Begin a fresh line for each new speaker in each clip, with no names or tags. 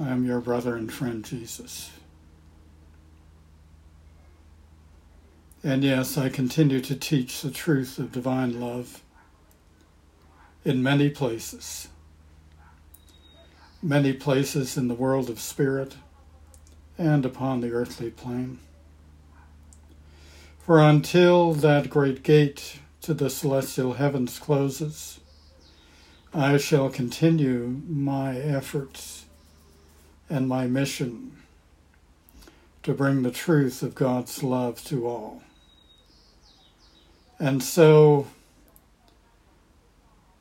I am your brother and friend Jesus. And yes, I continue to teach the truth of divine love in many places. Many places in the world of spirit and upon the earthly plane. For until that great gate to the celestial heavens closes, I shall continue my efforts and my mission to bring the truth of God's love to all. And so,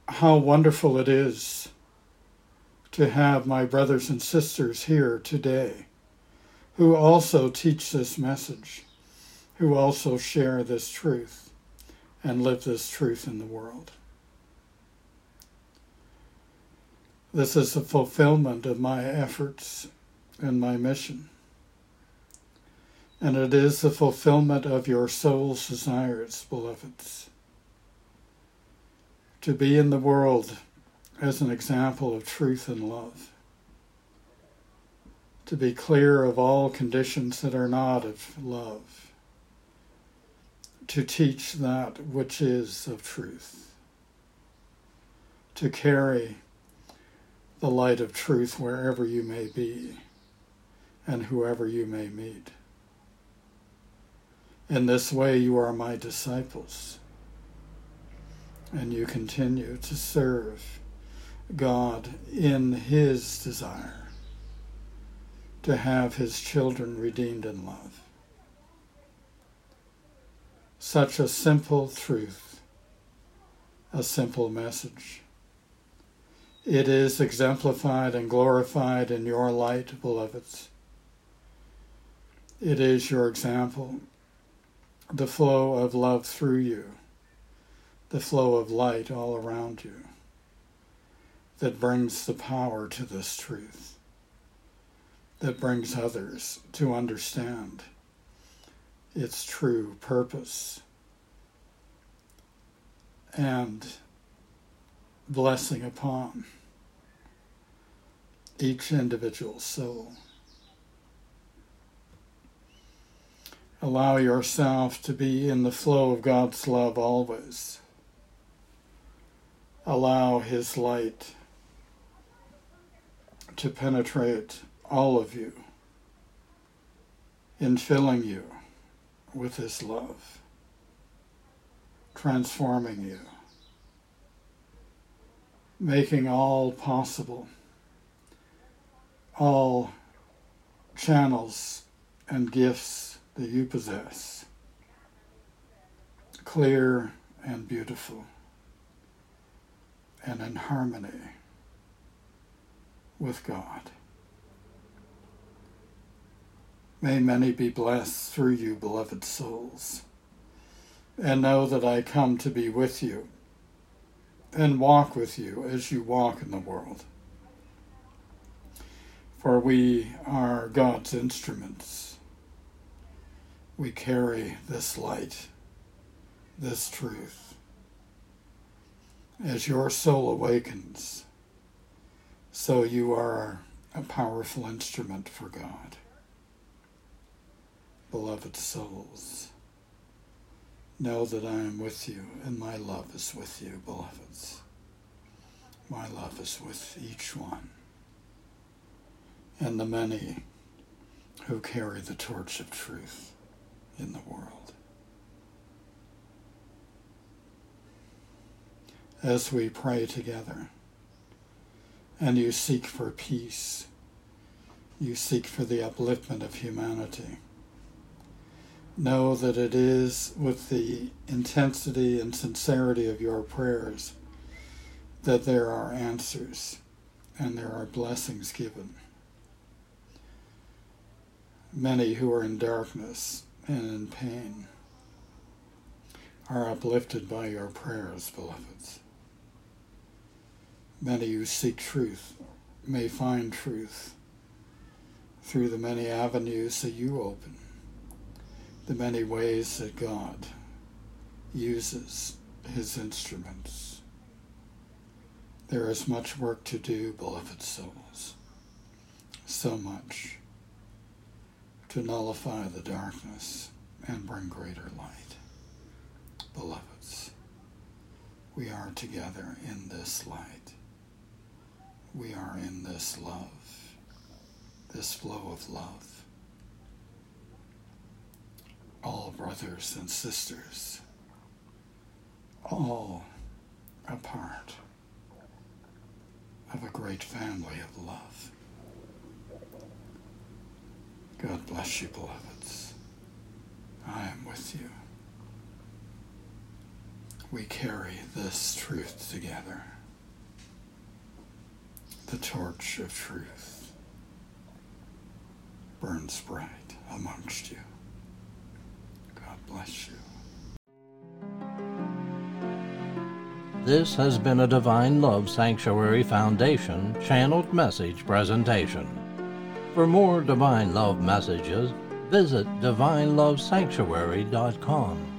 how wonderful it is to have my brothers and sisters here today who also teach this message, who also share this truth and live this truth in the world. This is a fulfillment of my efforts and my mission. And it is the fulfillment of your soul's desires, beloveds. To be in the world as an example of truth and love. To be clear of all conditions that are not of love. To teach that which is of truth. To carry the light of truth wherever you may be and whoever you may meet. In this way, you are my disciples, and you continue to serve God in His desire to have His children redeemed in love. Such a simple truth, a simple message it is exemplified and glorified in your light, beloveds. It is your example, the flow of love through you, the flow of light all around you, that brings the power to this truth, that brings others to understand its true purpose and blessing upon each individual soul. Allow yourself to be in the flow of God's love always. Allow His light to penetrate all of you in filling you with His love, transforming you, making all possible all channels and gifts that you possess, clear and beautiful, and in harmony with God. May many be blessed through you, beloved souls, and know that I come to be with you and walk with you as you walk in the world for we are God's instruments. We carry this light, this truth. As your soul awakens, so you are a powerful instrument for God. Beloved souls, know that I am with you, and my love is with you, beloveds. My love is with each one and the many who carry the torch of truth in the world. As we pray together and you seek for peace, you seek for the upliftment of humanity. Know that it is with the intensity and sincerity of your prayers that there are answers and there are blessings given Many who are in darkness and in pain are uplifted by your prayers, beloveds. Many who seek truth may find truth through the many avenues that you open, the many ways that God uses his instruments. There is much work to do, beloved souls. So much to nullify the darkness and bring greater light. Beloveds, we are together in this light. We are in this love, this flow of love. All brothers and sisters, all a part of a great family of love. God bless you, beloveds. I am with you. We carry this truth together. The torch of truth burns bright amongst you. God bless you.
This has been a Divine Love Sanctuary Foundation channeled message presentation. For more Divine Love messages, visit divinelovesanctuary.com.